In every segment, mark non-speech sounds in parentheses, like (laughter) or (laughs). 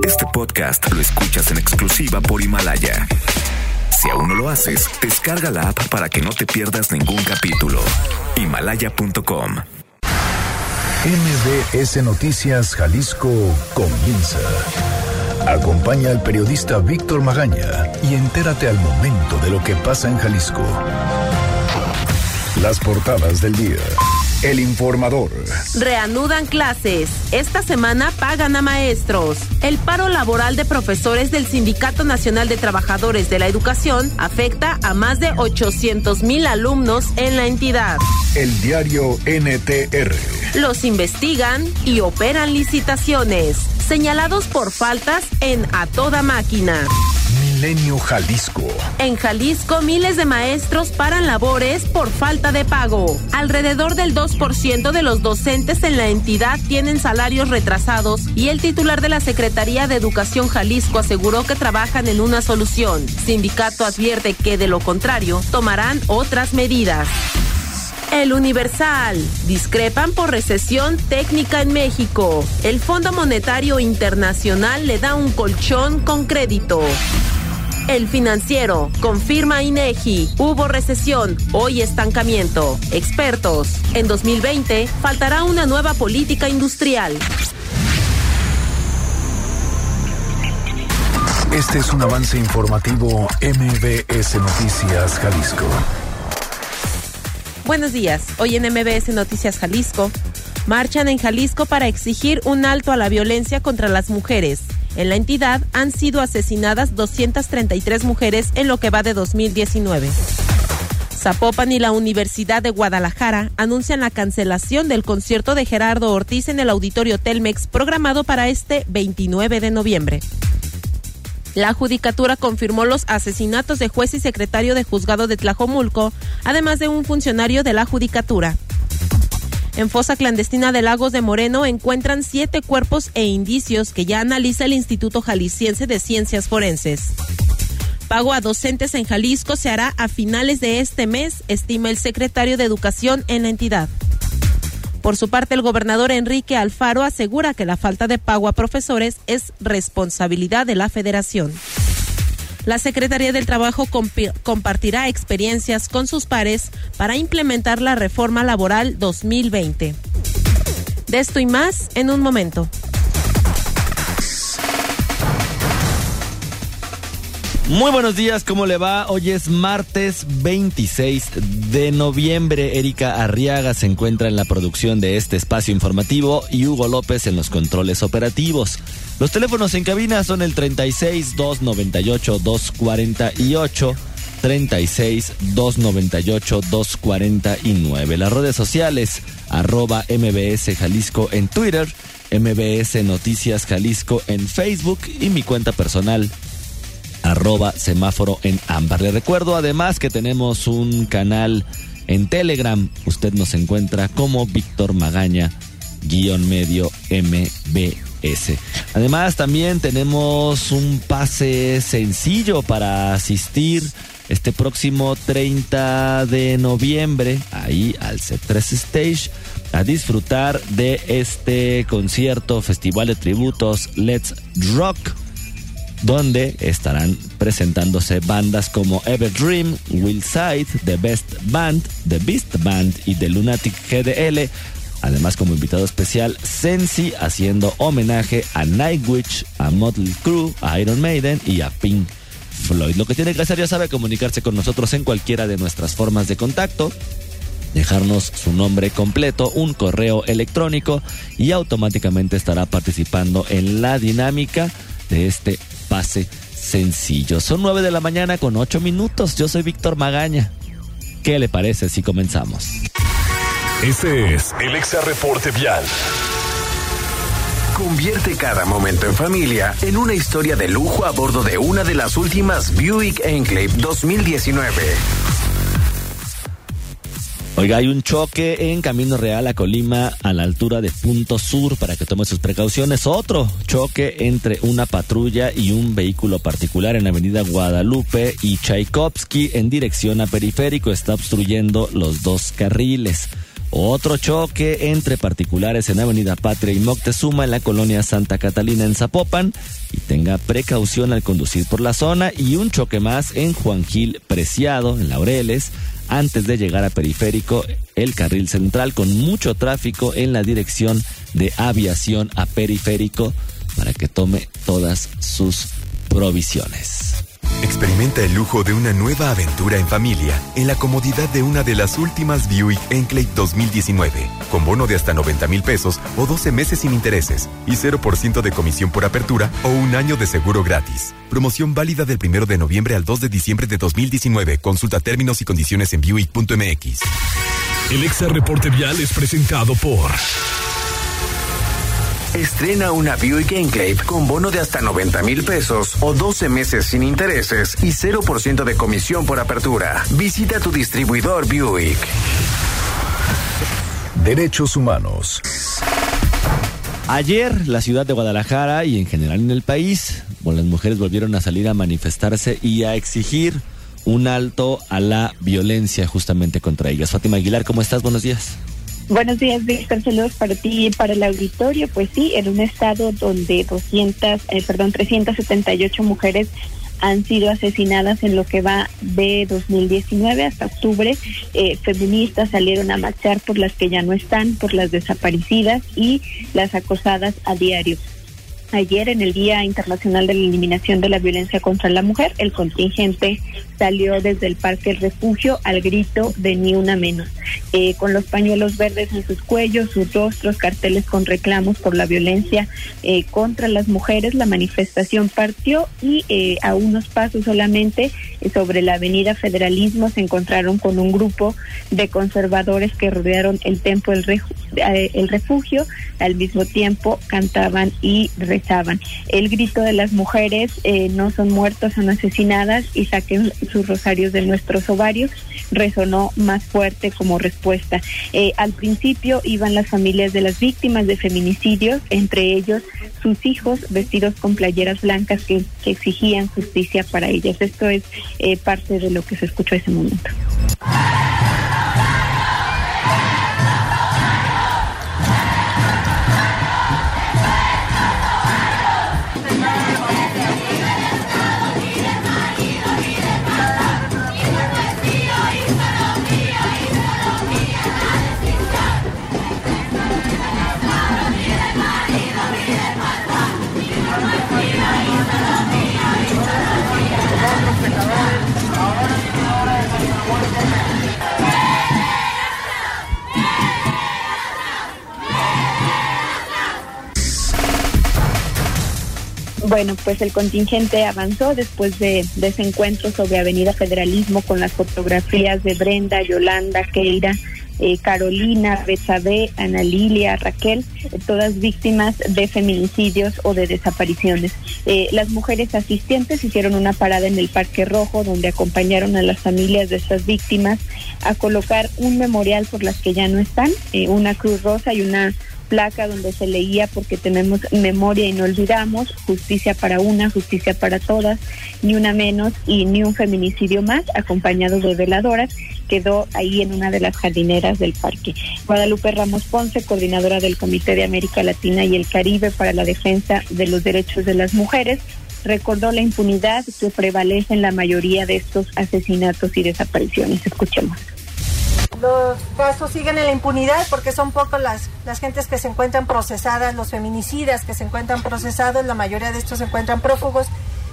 Este podcast lo escuchas en exclusiva por Himalaya. Si aún no lo haces, descarga la app para que no te pierdas ningún capítulo. Himalaya.com. MBS Noticias Jalisco comienza. Acompaña al periodista Víctor Magaña y entérate al momento de lo que pasa en Jalisco. Las portadas del día. El informador. Reanudan clases. Esta semana pagan a maestros. El paro laboral de profesores del Sindicato Nacional de Trabajadores de la Educación afecta a más de 800 mil alumnos en la entidad. El diario NTR. Los investigan y operan licitaciones, señalados por faltas en A Toda Máquina. En Jalisco, miles de maestros paran labores por falta de pago. Alrededor del 2% de los docentes en la entidad tienen salarios retrasados y el titular de la Secretaría de Educación Jalisco aseguró que trabajan en una solución. Sindicato advierte que de lo contrario tomarán otras medidas. El Universal. Discrepan por recesión técnica en México. El Fondo Monetario Internacional le da un colchón con crédito. El financiero confirma INEGI. Hubo recesión, hoy estancamiento. Expertos. En 2020 faltará una nueva política industrial. Este es un avance informativo MBS Noticias Jalisco. Buenos días. Hoy en MBS Noticias Jalisco. Marchan en Jalisco para exigir un alto a la violencia contra las mujeres. En la entidad han sido asesinadas 233 mujeres en lo que va de 2019. Zapopan y la Universidad de Guadalajara anuncian la cancelación del concierto de Gerardo Ortiz en el Auditorio Telmex programado para este 29 de noviembre. La judicatura confirmó los asesinatos de juez y secretario de juzgado de Tlajomulco, además de un funcionario de la judicatura. En fosa clandestina de Lagos de Moreno encuentran siete cuerpos e indicios que ya analiza el Instituto Jalisciense de Ciencias Forenses. Pago a docentes en Jalisco se hará a finales de este mes, estima el secretario de Educación en la entidad. Por su parte, el gobernador Enrique Alfaro asegura que la falta de pago a profesores es responsabilidad de la federación. La Secretaría del Trabajo compartirá experiencias con sus pares para implementar la reforma laboral 2020. De esto y más en un momento. Muy buenos días, ¿cómo le va? Hoy es martes 26 de noviembre. Erika Arriaga se encuentra en la producción de este espacio informativo y Hugo López en los controles operativos. Los teléfonos en cabina son el 36 298 248. 36 298 249. Las redes sociales, arroba MBS Jalisco en Twitter, MBS Noticias Jalisco en Facebook y mi cuenta personal, arroba semáforo en ámbar. Le recuerdo además que tenemos un canal en Telegram. Usted nos encuentra como Víctor Magaña, guion medio MBS. Además también tenemos un pase sencillo para asistir este próximo 30 de noviembre ahí al C3 Stage a disfrutar de este concierto, festival de tributos Let's Rock donde estarán presentándose bandas como Everdream, Will Side, The Best Band, The Beast Band y The Lunatic GDL. Además, como invitado especial, Sensi haciendo homenaje a Nightwish, a Motley Crue, a Iron Maiden y a Pink Floyd. Lo que tiene que hacer, ya sabe, comunicarse con nosotros en cualquiera de nuestras formas de contacto dejarnos su nombre completo, un correo electrónico y automáticamente estará participando en la dinámica de este pase sencillo. Son nueve de la mañana con ocho minutos. Yo soy Víctor Magaña. ¿Qué le parece si comenzamos? Este es el Exa Reporte Vial. Convierte cada momento en familia en una historia de lujo a bordo de una de las últimas Buick Enclave 2019. Oiga, hay un choque en Camino Real a Colima a la altura de Punto Sur para que tome sus precauciones. Otro choque entre una patrulla y un vehículo particular en Avenida Guadalupe y Tchaikovsky en dirección a Periférico está obstruyendo los dos carriles. Otro choque entre particulares en Avenida Patria y Moctezuma en la colonia Santa Catalina en Zapopan tenga precaución al conducir por la zona y un choque más en Juan Gil Preciado, en Laureles, antes de llegar a Periférico, el carril central con mucho tráfico en la dirección de aviación a Periférico para que tome todas sus provisiones. Experimenta el lujo de una nueva aventura en familia en la comodidad de una de las últimas Buick Enclave 2019, con bono de hasta 90 mil pesos o 12 meses sin intereses y 0% de comisión por apertura o un año de seguro gratis. Promoción válida del 1 de noviembre al 2 de diciembre de 2019. Consulta términos y condiciones en Buick.mx. El Exa Reporte Vial es presentado por... Estrena una Buick Enclave con bono de hasta 90 mil pesos o 12 meses sin intereses y 0% de comisión por apertura. Visita tu distribuidor Buick. Derechos humanos. Ayer, la ciudad de Guadalajara y en general en el país, las mujeres volvieron a salir a manifestarse y a exigir un alto a la violencia justamente contra ellas. Fátima Aguilar, ¿cómo estás? Buenos días. Buenos días, Víctor. Saludos para ti y para el auditorio. Pues sí, en un estado donde 200, eh, perdón, 378 mujeres han sido asesinadas en lo que va de 2019 hasta octubre. Eh, feministas salieron a marchar por las que ya no están, por las desaparecidas y las acosadas a diario. Ayer, en el Día Internacional de la Eliminación de la Violencia contra la Mujer, el contingente salió desde el Parque El Refugio al grito de ni una menos, eh, con los pañuelos verdes en sus cuellos, sus rostros, carteles con reclamos por la violencia eh, contra las mujeres. La manifestación partió y eh, a unos pasos solamente sobre la Avenida Federalismo se encontraron con un grupo de conservadores que rodearon el templo El Refugio. Al mismo tiempo cantaban y el grito de las mujeres, eh, no son muertos, son asesinadas y saquen sus rosarios de nuestros ovarios, resonó más fuerte como respuesta. Eh, al principio iban las familias de las víctimas de feminicidios, entre ellos sus hijos vestidos con playeras blancas que, exigían justicia para ellas. Esto es eh, parte de lo que se escuchó ese momento. Bueno, pues el contingente avanzó después de, ese encuentro sobre Avenida Federalismo con las fotografías de Brenda, Yolanda, Keira, eh, Carolina, Betsabe, Ana Lilia, Raquel, todas víctimas de feminicidios o de desapariciones. Eh, las mujeres asistentes hicieron una parada en el Parque Rojo donde acompañaron a las familias de estas víctimas a colocar un memorial por las que ya no están, eh, una cruz rosa y una placa donde se leía porque tenemos memoria y no olvidamos, justicia para una, justicia para todas, ni una menos y ni un feminicidio más, acompañado de veladoras, quedó ahí en una de las jardineras del parque. Guadalupe Ramos Ponce, coordinadora del Comité de América Latina y el Caribe para la Defensa de los Derechos de las Mujeres, recordó la impunidad que prevalece en la mayoría de estos asesinatos y desapariciones. Escuchemos los casos siguen en la impunidad porque son pocos las, las gentes que se encuentran procesadas, los feminicidas que se encuentran procesados, la mayoría de estos se encuentran prófugos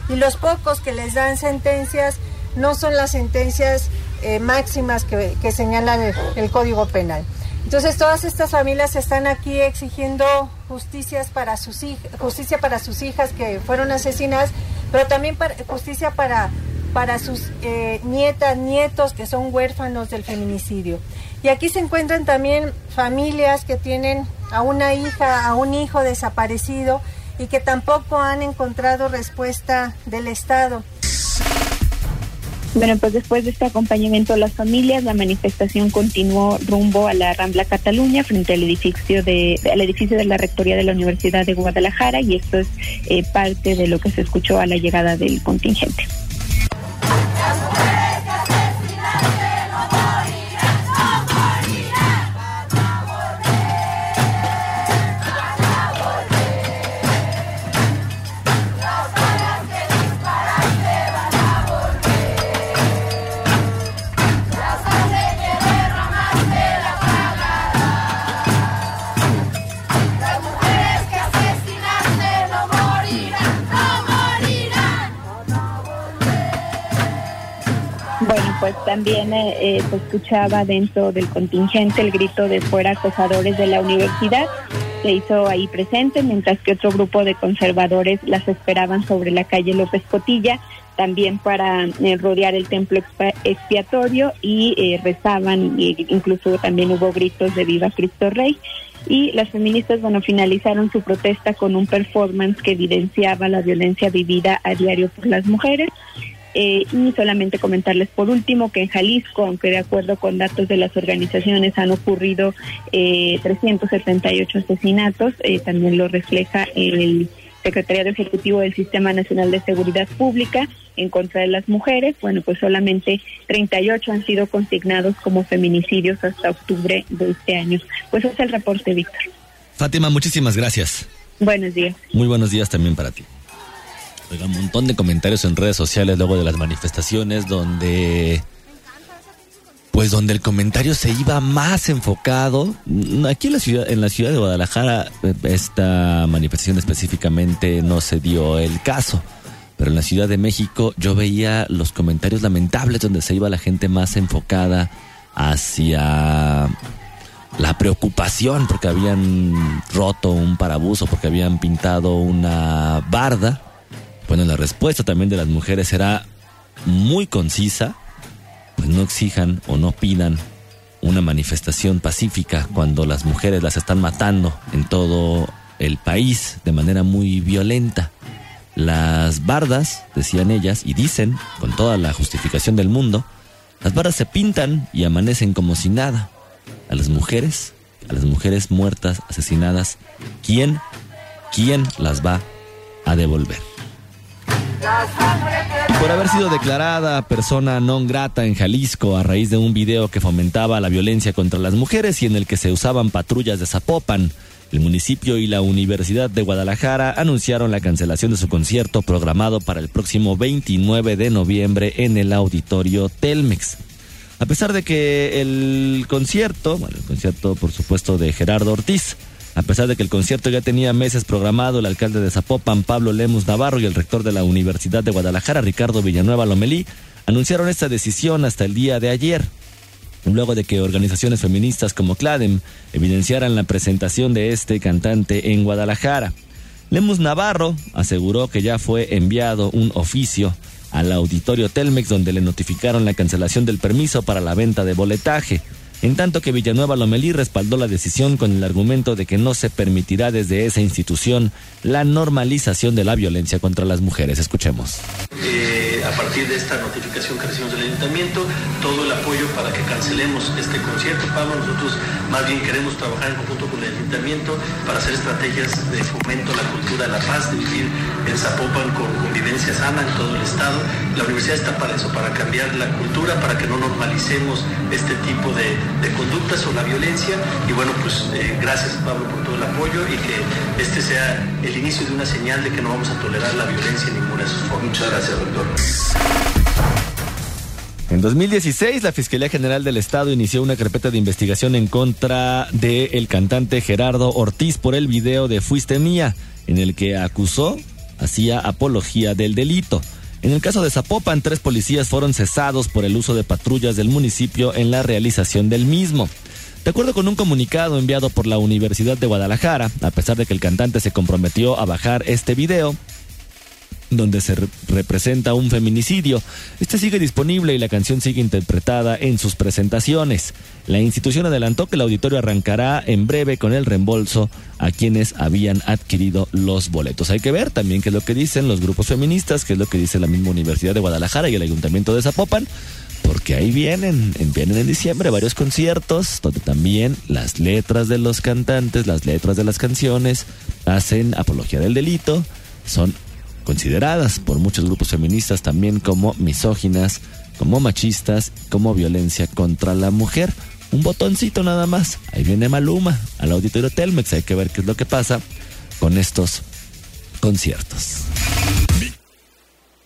y los pocos que les dan sentencias no son las sentencias eh, máximas que, que señala el, Código Penal. Entonces todas estas familias están aquí exigiendo justicias para sus justicia para sus hijas que fueron asesinadas, pero también para, justicia para para sus eh, nietas, nietos que son huérfanos del feminicidio. Y aquí se encuentran también familias que tienen a una hija, a un hijo desaparecido y que tampoco han encontrado respuesta del Estado. Bueno, pues después de este acompañamiento a las familias, la manifestación continuó rumbo a la Rambla Cataluña frente al edificio de al edificio de la Rectoría de la Universidad de Guadalajara y esto es eh, parte de lo que se escuchó a la llegada del contingente. Pues también eh, eh, se escuchaba dentro del contingente el grito de fuera acosadores de la universidad. Se hizo ahí presente, mientras que otro grupo de conservadores las esperaban sobre la calle López Cotilla, también para eh, rodear el templo expiatorio y rezaban, e incluso también hubo gritos de Viva Cristo Rey y las feministas, bueno, finalizaron su protesta con un performance que evidenciaba la violencia vivida a diario por las mujeres. Eh, y solamente comentarles por último que en Jalisco, aunque de acuerdo con datos de las organizaciones han ocurrido eh, 378 asesinatos, eh, también lo refleja el Secretariado Ejecutivo del Sistema Nacional de Seguridad Pública en contra de las mujeres. Bueno, pues solamente 38 han sido consignados como feminicidios hasta octubre de este año. Pues ese es el reporte, Víctor. Fátima, muchísimas gracias. Buenos días. Muy buenos días también para ti. Oiga, un montón de comentarios en redes sociales luego de las manifestaciones donde pues donde el comentario se iba más enfocado. Aquí en la ciudad en la ciudad de Guadalajara esta manifestación específicamente no se dio el caso. Pero en la Ciudad de México yo veía los comentarios lamentables donde se iba la gente más enfocada hacia la preocupación porque habían roto un parabuso porque habían pintado una barda bueno, la respuesta también de las mujeres será muy concisa, pues no exijan o no pidan una manifestación pacífica cuando las mujeres las están matando en todo el país de manera muy violenta. Las bardas, decían ellas, y dicen, con toda la justificación del mundo, las bardas se pintan y amanecen como si nada. A las mujeres, a las mujeres muertas, asesinadas, ¿quién, quién las va a devolver? Por haber sido declarada persona non grata en Jalisco a raíz de un video que fomentaba la violencia contra las mujeres y en el que se usaban patrullas de Zapopan, el municipio y la Universidad de Guadalajara anunciaron la cancelación de su concierto programado para el próximo 29 de noviembre en el auditorio Telmex. A pesar de que el concierto, bueno, el concierto por supuesto de Gerardo Ortiz, a pesar de que el concierto ya tenía meses programado, el alcalde de Zapopan, Pablo Lemus Navarro, y el rector de la Universidad de Guadalajara, Ricardo Villanueva Lomelí, anunciaron esta decisión hasta el día de ayer. Luego de que organizaciones feministas como CLADEM evidenciaran la presentación de este cantante en Guadalajara. Lemus Navarro aseguró que ya fue enviado un oficio al auditorio Telmex donde le notificaron la cancelación del permiso para la venta de boletaje en tanto que Villanueva Lomelí respaldó la decisión con el argumento de que no se permitirá desde esa institución la normalización de la violencia contra las mujeres. Escuchemos. Eh, a partir de esta notificación que recibimos del ayuntamiento, todo el apoyo para que cancelemos este concierto. Pablo, nosotros más bien queremos trabajar en conjunto con el ayuntamiento para hacer estrategias de fomento a la cultura de la paz, de vivir en Zapopan con convivencia sana en todo el estado. La universidad está para eso, para cambiar la cultura, para que no normalicemos este tipo de, de conductas o la violencia. Y bueno, pues eh, gracias Pablo por todo el apoyo y que este sea el inicio de una señal de que no vamos a tolerar la violencia en ninguna de sus formas. Muchas gracias, doctor. En 2016, la Fiscalía General del Estado inició una carpeta de investigación en contra del el cantante Gerardo Ortiz por el video de Fuiste Mía, en el que acusó, hacía apología del delito. En el caso de Zapopan, tres policías fueron cesados por el uso de patrullas del municipio en la realización del mismo. De acuerdo con un comunicado enviado por la Universidad de Guadalajara, a pesar de que el cantante se comprometió a bajar este video, donde se representa un feminicidio. Este sigue disponible y la canción sigue interpretada en sus presentaciones. La institución adelantó que el auditorio arrancará en breve con el reembolso a quienes habían adquirido los boletos. Hay que ver también qué es lo que dicen los grupos feministas, qué es lo que dice la misma Universidad de Guadalajara y el Ayuntamiento de Zapopan, porque ahí vienen, vienen en diciembre varios conciertos donde también las letras de los cantantes, las letras de las canciones hacen apología del delito, son consideradas por muchos grupos feministas también como misóginas, como machistas, como violencia contra la mujer. Un botoncito nada más. Ahí viene Maluma al auditorio Telmex. Hay que ver qué es lo que pasa con estos conciertos.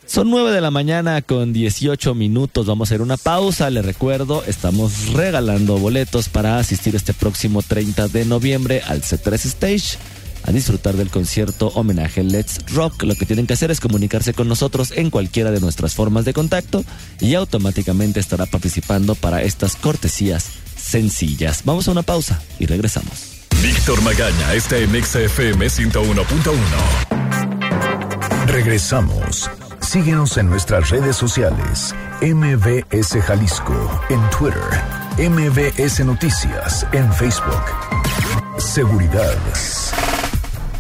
Son 9 de la mañana con 18 minutos. Vamos a hacer una pausa. Les recuerdo, estamos regalando boletos para asistir este próximo 30 de noviembre al C3 Stage a disfrutar del concierto homenaje Let's Rock. Lo que tienen que hacer es comunicarse con nosotros en cualquiera de nuestras formas de contacto y automáticamente estará participando para estas cortesías sencillas. Vamos a una pausa y regresamos. Víctor Magaña está en XFM 101.1. Regresamos. Síguenos en nuestras redes sociales. MBS Jalisco en Twitter. MBS Noticias en Facebook. Seguridad.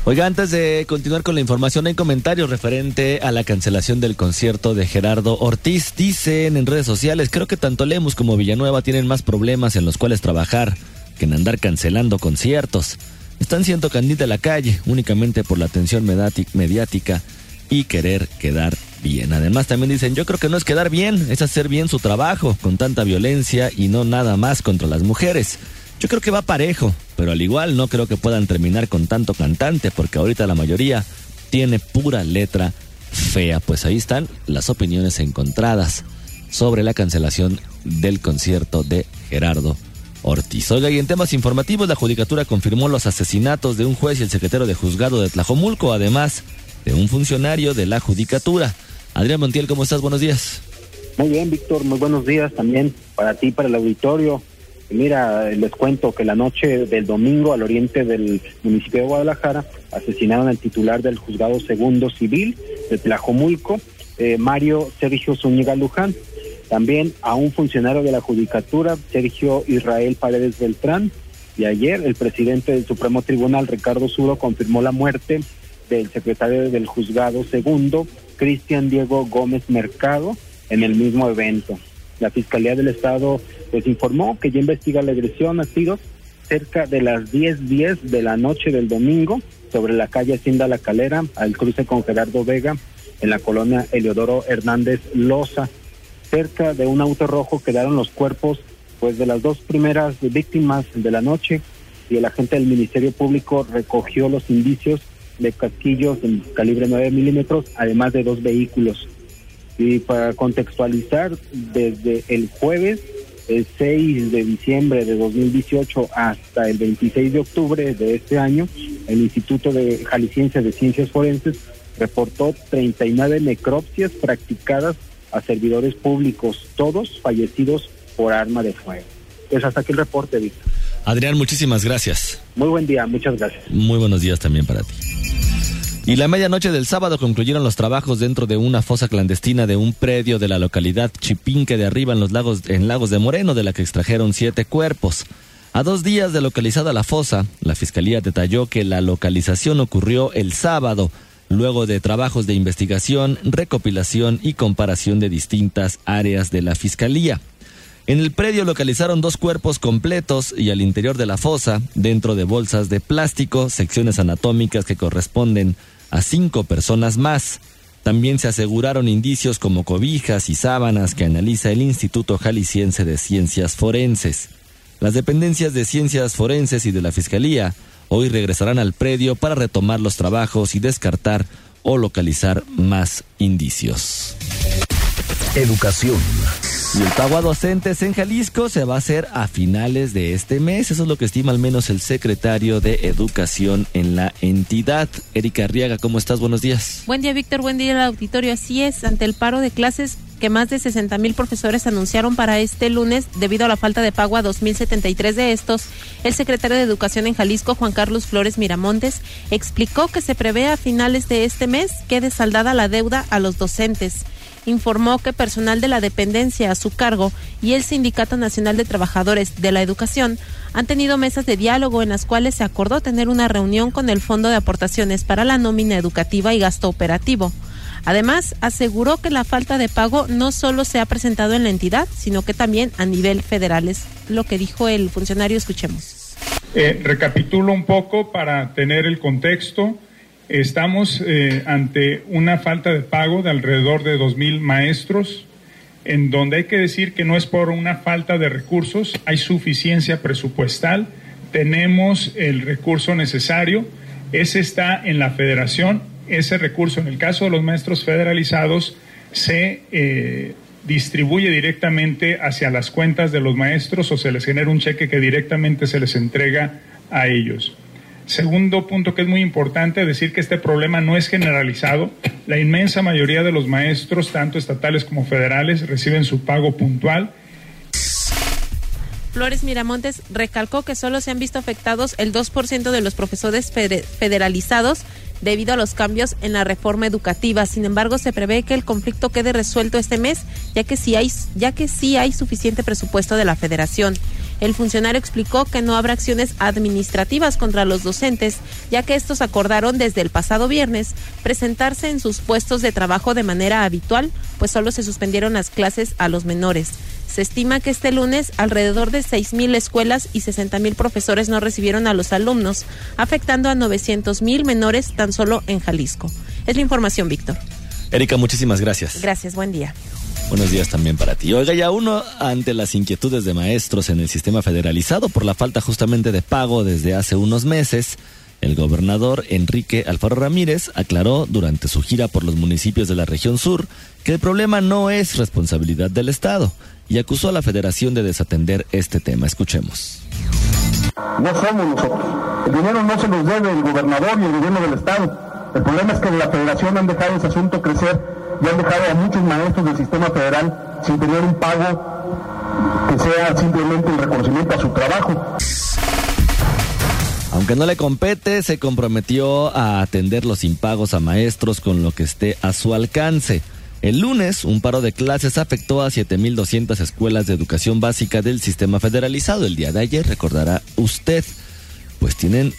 Oiga, antes de continuar con la información, hay comentarios referente a la cancelación del concierto de Gerardo Ortiz. Dicen en redes sociales, creo que tanto Lemus como Villanueva tienen más problemas en los cuales trabajar que en andar cancelando conciertos. Están siendo candida a la calle únicamente por la atención mediática y querer quedar bien. Además también dicen, yo creo que no es quedar bien, es hacer bien su trabajo con tanta violencia y no nada más contra las mujeres. Yo creo que va parejo, pero al igual no creo que puedan terminar con tanto cantante porque ahorita la mayoría tiene pura letra fea. Pues ahí están las opiniones encontradas sobre la cancelación del concierto de Gerardo Ortiz. Oiga, y en temas informativos, la Judicatura confirmó los asesinatos de un juez y el secretario de juzgado de Tlajomulco, además de un funcionario de la Judicatura. Adrián Montiel, ¿cómo estás? Buenos días. Muy bien, Víctor, muy buenos días también para ti, para el auditorio. Mira, les cuento que la noche del domingo al oriente del municipio de Guadalajara asesinaron al titular del juzgado segundo civil de Tlajomulco, eh, Mario Sergio Zúñiga Luján. También a un funcionario de la Judicatura, Sergio Israel Paredes Beltrán. Y ayer el presidente del Supremo Tribunal, Ricardo Suro, confirmó la muerte del secretario del Juzgado Segundo, Cristian Diego Gómez Mercado, en el mismo evento. La Fiscalía del Estado pues informó que ya investiga la agresión a cerca de las 10:10 de la noche del domingo sobre la calle Hacienda La Calera, al cruce con Gerardo Vega, en la colonia Eleodoro Hernández Loza cerca de un auto rojo quedaron los cuerpos pues de las dos primeras víctimas de la noche y el agente del Ministerio Público recogió los indicios de casquillos en calibre 9 milímetros, además de dos vehículos. Y para contextualizar, desde el jueves, el 6 de diciembre de 2018 hasta el 26 de octubre de este año, el Instituto de Jalisciense de Ciencias Forenses reportó 39 necropsias practicadas a servidores públicos, todos fallecidos por arma de fuego. Pues hasta aquí el reporte, Víctor. Adrián, muchísimas gracias. Muy buen día, muchas gracias. Muy buenos días también para ti. Y la medianoche del sábado concluyeron los trabajos dentro de una fosa clandestina de un predio de la localidad Chipinque de arriba en los lagos, en Lagos de Moreno, de la que extrajeron siete cuerpos. A dos días de localizada la fosa, la fiscalía detalló que la localización ocurrió el sábado luego de trabajos de investigación, recopilación y comparación de distintas áreas de la Fiscalía. En el predio localizaron dos cuerpos completos y al interior de la fosa, dentro de bolsas de plástico, secciones anatómicas que corresponden a cinco personas más. También se aseguraron indicios como cobijas y sábanas que analiza el Instituto Jalisciense de Ciencias Forenses. Las dependencias de Ciencias Forenses y de la Fiscalía hoy regresarán al predio para retomar los trabajos y descartar o localizar más indicios. Educación. Y el pago a docentes en Jalisco se va a hacer a finales de este mes. Eso es lo que estima al menos el secretario de Educación en la entidad. Erika Arriaga, ¿cómo estás? Buenos días. Buen día, Víctor. Buen día, el auditorio. Así es, ante el paro de clases que más de 60 mil profesores anunciaron para este lunes debido a la falta de pago a 2.073 de estos. El secretario de Educación en Jalisco, Juan Carlos Flores Miramontes, explicó que se prevé a finales de este mes quede saldada la deuda a los docentes informó que personal de la dependencia a su cargo y el Sindicato Nacional de Trabajadores de la Educación han tenido mesas de diálogo en las cuales se acordó tener una reunión con el Fondo de Aportaciones para la Nómina Educativa y Gasto Operativo. Además, aseguró que la falta de pago no solo se ha presentado en la entidad, sino que también a nivel federal. Es lo que dijo el funcionario. Escuchemos. Eh, recapitulo un poco para tener el contexto. Estamos eh, ante una falta de pago de alrededor de 2.000 maestros, en donde hay que decir que no es por una falta de recursos, hay suficiencia presupuestal, tenemos el recurso necesario, ese está en la federación. Ese recurso, en el caso de los maestros federalizados, se eh, distribuye directamente hacia las cuentas de los maestros o se les genera un cheque que directamente se les entrega a ellos. Segundo punto que es muy importante, decir que este problema no es generalizado. La inmensa mayoría de los maestros, tanto estatales como federales, reciben su pago puntual. Flores Miramontes recalcó que solo se han visto afectados el 2% de los profesores federalizados debido a los cambios en la reforma educativa. Sin embargo, se prevé que el conflicto quede resuelto este mes, ya que sí hay, ya que sí hay suficiente presupuesto de la federación. El funcionario explicó que no habrá acciones administrativas contra los docentes, ya que estos acordaron desde el pasado viernes presentarse en sus puestos de trabajo de manera habitual, pues solo se suspendieron las clases a los menores. Se estima que este lunes alrededor de 6.000 escuelas y 60.000 profesores no recibieron a los alumnos, afectando a 900.000 menores tan solo en Jalisco. Es la información, Víctor. Erika, muchísimas gracias. Gracias, buen día. Buenos días también para ti. Oiga, ya uno, ante las inquietudes de maestros en el sistema federalizado por la falta justamente de pago desde hace unos meses, el gobernador Enrique Alfaro Ramírez aclaró durante su gira por los municipios de la región sur que el problema no es responsabilidad del Estado y acusó a la federación de desatender este tema. Escuchemos. No somos nosotros. El dinero no se nos debe el gobernador ni el gobierno del Estado. El problema es que la federación han dejado ese asunto crecer y han dejado a muchos maestros del sistema federal sin tener un pago que sea simplemente un reconocimiento a su trabajo. Aunque no le compete, se comprometió a atender los impagos a maestros con lo que esté a su alcance. El lunes, un paro de clases afectó a 7.200 escuelas de educación básica del sistema federalizado. El día de ayer, recordará usted, pues tienen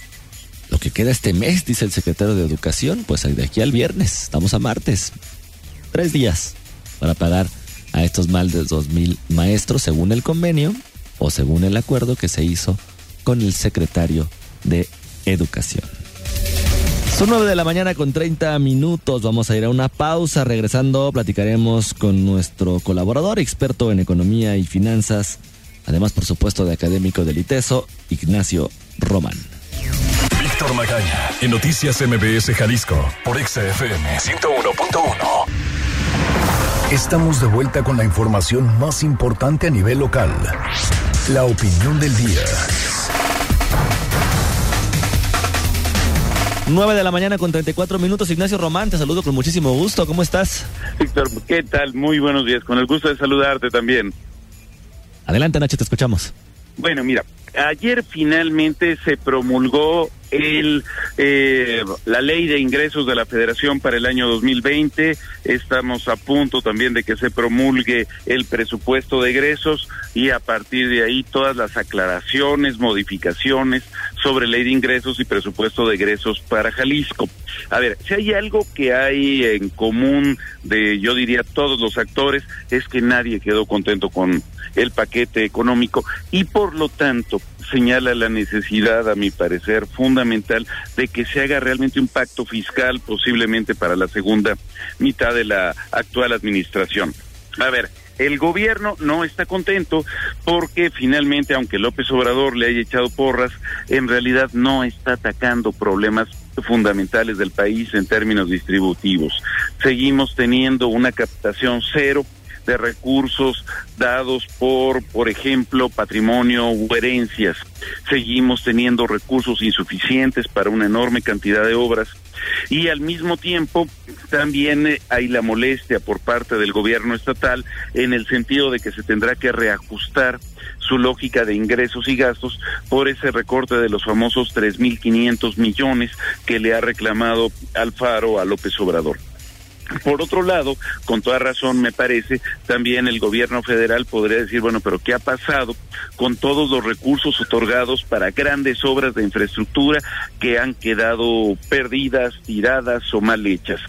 lo que queda este mes, dice el secretario de Educación, pues de aquí al viernes, estamos a martes, tres días para pagar a estos más de 2.000 maestros según el convenio o según el acuerdo que se hizo con el secretario de Educación. Son 9 de la mañana con 30 minutos. Vamos a ir a una pausa. Regresando, platicaremos con nuestro colaborador, experto en economía y finanzas, además, por supuesto, de académico del ITESO, Ignacio Román. Víctor Magaña, en Noticias MBS Jalisco, por XFM 101.1. Estamos de vuelta con la información más importante a nivel local. La opinión del día. 9 de la mañana con 34 minutos. Ignacio Román, te saludo con muchísimo gusto. ¿Cómo estás? Víctor, ¿qué tal? Muy buenos días. Con el gusto de saludarte también. Adelante, Nacho, te escuchamos. Bueno, mira, ayer finalmente se promulgó el, eh, la ley de ingresos de la Federación para el año 2020. Estamos a punto también de que se promulgue el presupuesto de egresos y a partir de ahí todas las aclaraciones, modificaciones sobre ley de ingresos y presupuesto de egresos para Jalisco. A ver, si hay algo que hay en común de, yo diría, todos los actores, es que nadie quedó contento con el paquete económico y por lo tanto señala la necesidad, a mi parecer, fundamental de que se haga realmente un pacto fiscal posiblemente para la segunda mitad de la actual administración. A ver, el gobierno no está contento porque finalmente, aunque López Obrador le haya echado porras, en realidad no está atacando problemas fundamentales del país en términos distributivos. Seguimos teniendo una captación cero de recursos dados por, por ejemplo, patrimonio u herencias. Seguimos teniendo recursos insuficientes para una enorme cantidad de obras y al mismo tiempo también eh, hay la molestia por parte del gobierno estatal en el sentido de que se tendrá que reajustar su lógica de ingresos y gastos por ese recorte de los famosos 3.500 millones que le ha reclamado Alfaro a López Obrador. Por otro lado, con toda razón me parece, también el gobierno federal podría decir, bueno, pero ¿qué ha pasado con todos los recursos otorgados para grandes obras de infraestructura que han quedado perdidas, tiradas o mal hechas?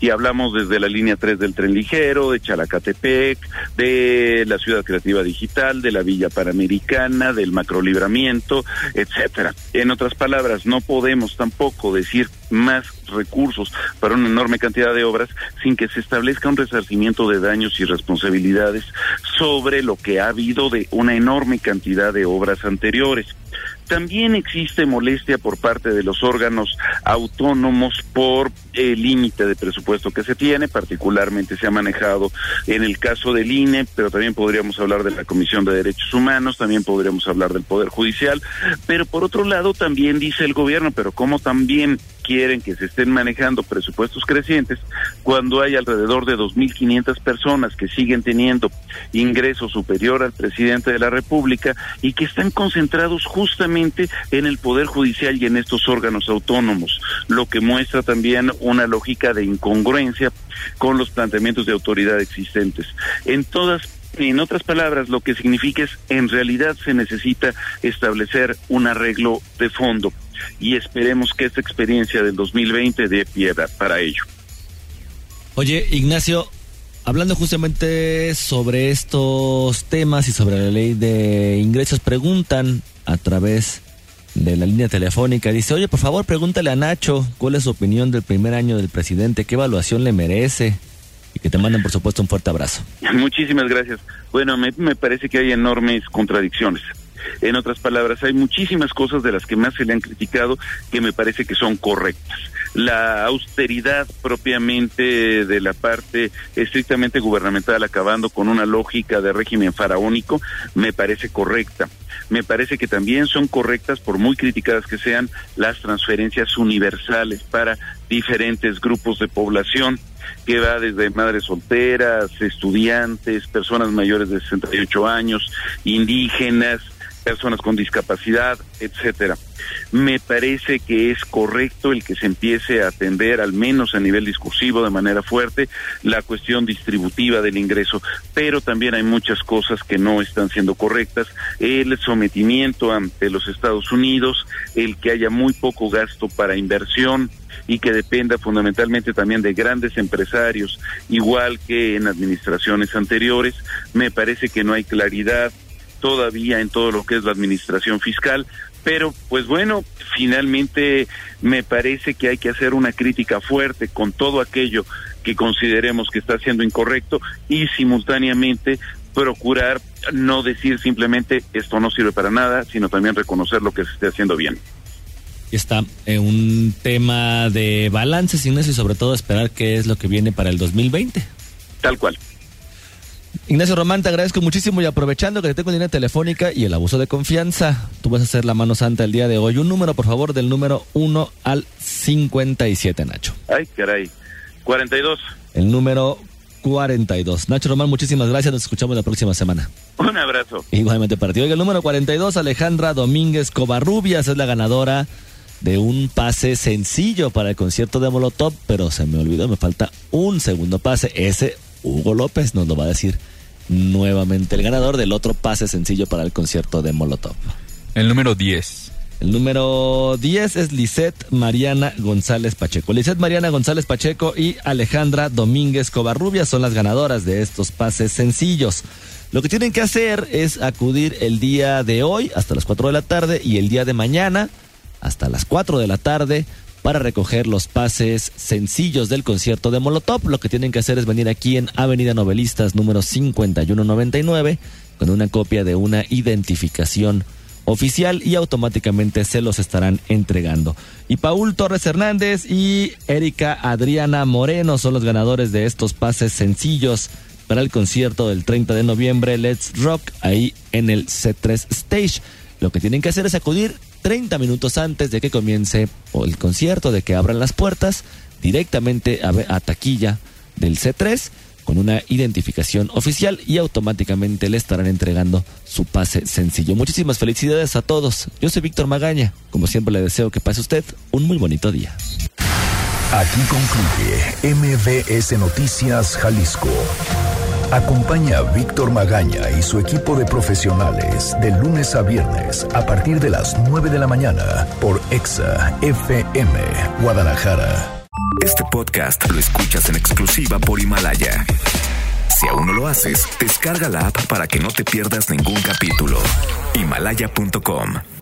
Y hablamos desde la línea 3 del tren ligero, de Chalacatepec, de la ciudad creativa digital, de la Villa Panamericana, del macrolibramiento, etcétera. En otras palabras, no podemos tampoco decir más recursos para una enorme cantidad de obras sin que se establezca un resarcimiento de daños y responsabilidades sobre lo que ha habido de una enorme cantidad de obras anteriores. También existe molestia por parte de los órganos autónomos por el límite de presupuesto que se tiene, particularmente se ha manejado en el caso del INE, pero también podríamos hablar de la Comisión de Derechos Humanos, también podríamos hablar del Poder Judicial, pero por otro lado también dice el gobierno, pero como también quieren que se estén manejando presupuestos crecientes cuando hay alrededor de 2.500 personas que siguen teniendo ingreso superior al presidente de la República y que están concentrados justamente en el Poder Judicial y en estos órganos autónomos, lo que muestra también una lógica de incongruencia con los planteamientos de autoridad existentes. En todas en otras palabras, lo que significa es, en realidad se necesita establecer un arreglo de fondo. Y esperemos que esta experiencia del 2020 dé piedra para ello. Oye, Ignacio, hablando justamente sobre estos temas y sobre la ley de ingresos, preguntan a través de la línea telefónica, dice, oye, por favor, pregúntale a Nacho cuál es su opinión del primer año del presidente, qué evaluación le merece que te manden, por supuesto, un fuerte abrazo. (laughs) Muchísimas gracias. Bueno, me, me parece que hay enormes contradicciones. En otras palabras, hay muchísimas cosas de las que más se le han criticado que me parece que son correctas. La austeridad propiamente de la parte estrictamente gubernamental, acabando con una lógica de régimen faraónico, me parece correcta. Me parece que también son correctas, por muy criticadas que sean, las transferencias universales para diferentes grupos de población que va desde madres solteras, estudiantes, personas mayores de 68 años, indígenas, personas con discapacidad, etcétera. Me parece que es correcto el que se empiece a atender, al menos a nivel discursivo, de manera fuerte, la cuestión distributiva del ingreso, pero también hay muchas cosas que no están siendo correctas. El sometimiento ante los Estados Unidos, el que haya muy poco gasto para inversión, y que dependa fundamentalmente también de grandes empresarios, igual que en administraciones anteriores. Me parece que no hay claridad todavía en todo lo que es la administración fiscal, pero pues bueno, finalmente me parece que hay que hacer una crítica fuerte con todo aquello que consideremos que está siendo incorrecto y simultáneamente procurar no decir simplemente esto no sirve para nada, sino también reconocer lo que se esté haciendo bien. Está en un tema de balance, sin eso y sobre todo esperar qué es lo que viene para el 2020. Tal cual. Ignacio Román, te agradezco muchísimo y aprovechando que te tengo línea telefónica y el abuso de confianza, tú vas a hacer la mano santa el día de hoy. Un número, por favor, del número 1 al 57, Nacho. Ay, caray. 42. El número 42. Nacho Román, muchísimas gracias. Nos escuchamos la próxima semana. Un abrazo. Igualmente para ti. Oiga, el número 42, Alejandra Domínguez Covarrubias, es la ganadora de un pase sencillo para el concierto de Molotov, pero se me olvidó, me falta un segundo pase. Ese Hugo López nos lo va a decir nuevamente el ganador del otro pase sencillo para el concierto de Molotov. El número 10. El número 10 es Lisette Mariana González Pacheco. Lisette Mariana González Pacheco y Alejandra Domínguez Covarrubia son las ganadoras de estos pases sencillos. Lo que tienen que hacer es acudir el día de hoy hasta las 4 de la tarde y el día de mañana hasta las 4 de la tarde para recoger los pases sencillos del concierto de Molotov. Lo que tienen que hacer es venir aquí en Avenida Novelistas número 5199 con una copia de una identificación oficial y automáticamente se los estarán entregando. Y Paul Torres Hernández y Erika Adriana Moreno son los ganadores de estos pases sencillos para el concierto del 30 de noviembre Let's Rock ahí en el C3 Stage. Lo que tienen que hacer es acudir 30 minutos antes de que comience el concierto, de que abran las puertas, directamente a, taquilla del C3 con una identificación oficial y automáticamente le estarán entregando su pase sencillo. Muchísimas felicidades a todos. Yo soy Víctor Magaña. Como siempre le deseo que pase usted un muy bonito día. Aquí concluye MBS Noticias Jalisco. Acompaña a Víctor Magaña y su equipo de profesionales de lunes a viernes a partir de las 9 de la mañana por Exa FM Guadalajara. Este podcast lo escuchas en exclusiva por Himalaya. Si aún no lo haces, descarga la app para que no te pierdas ningún capítulo. Himalaya.com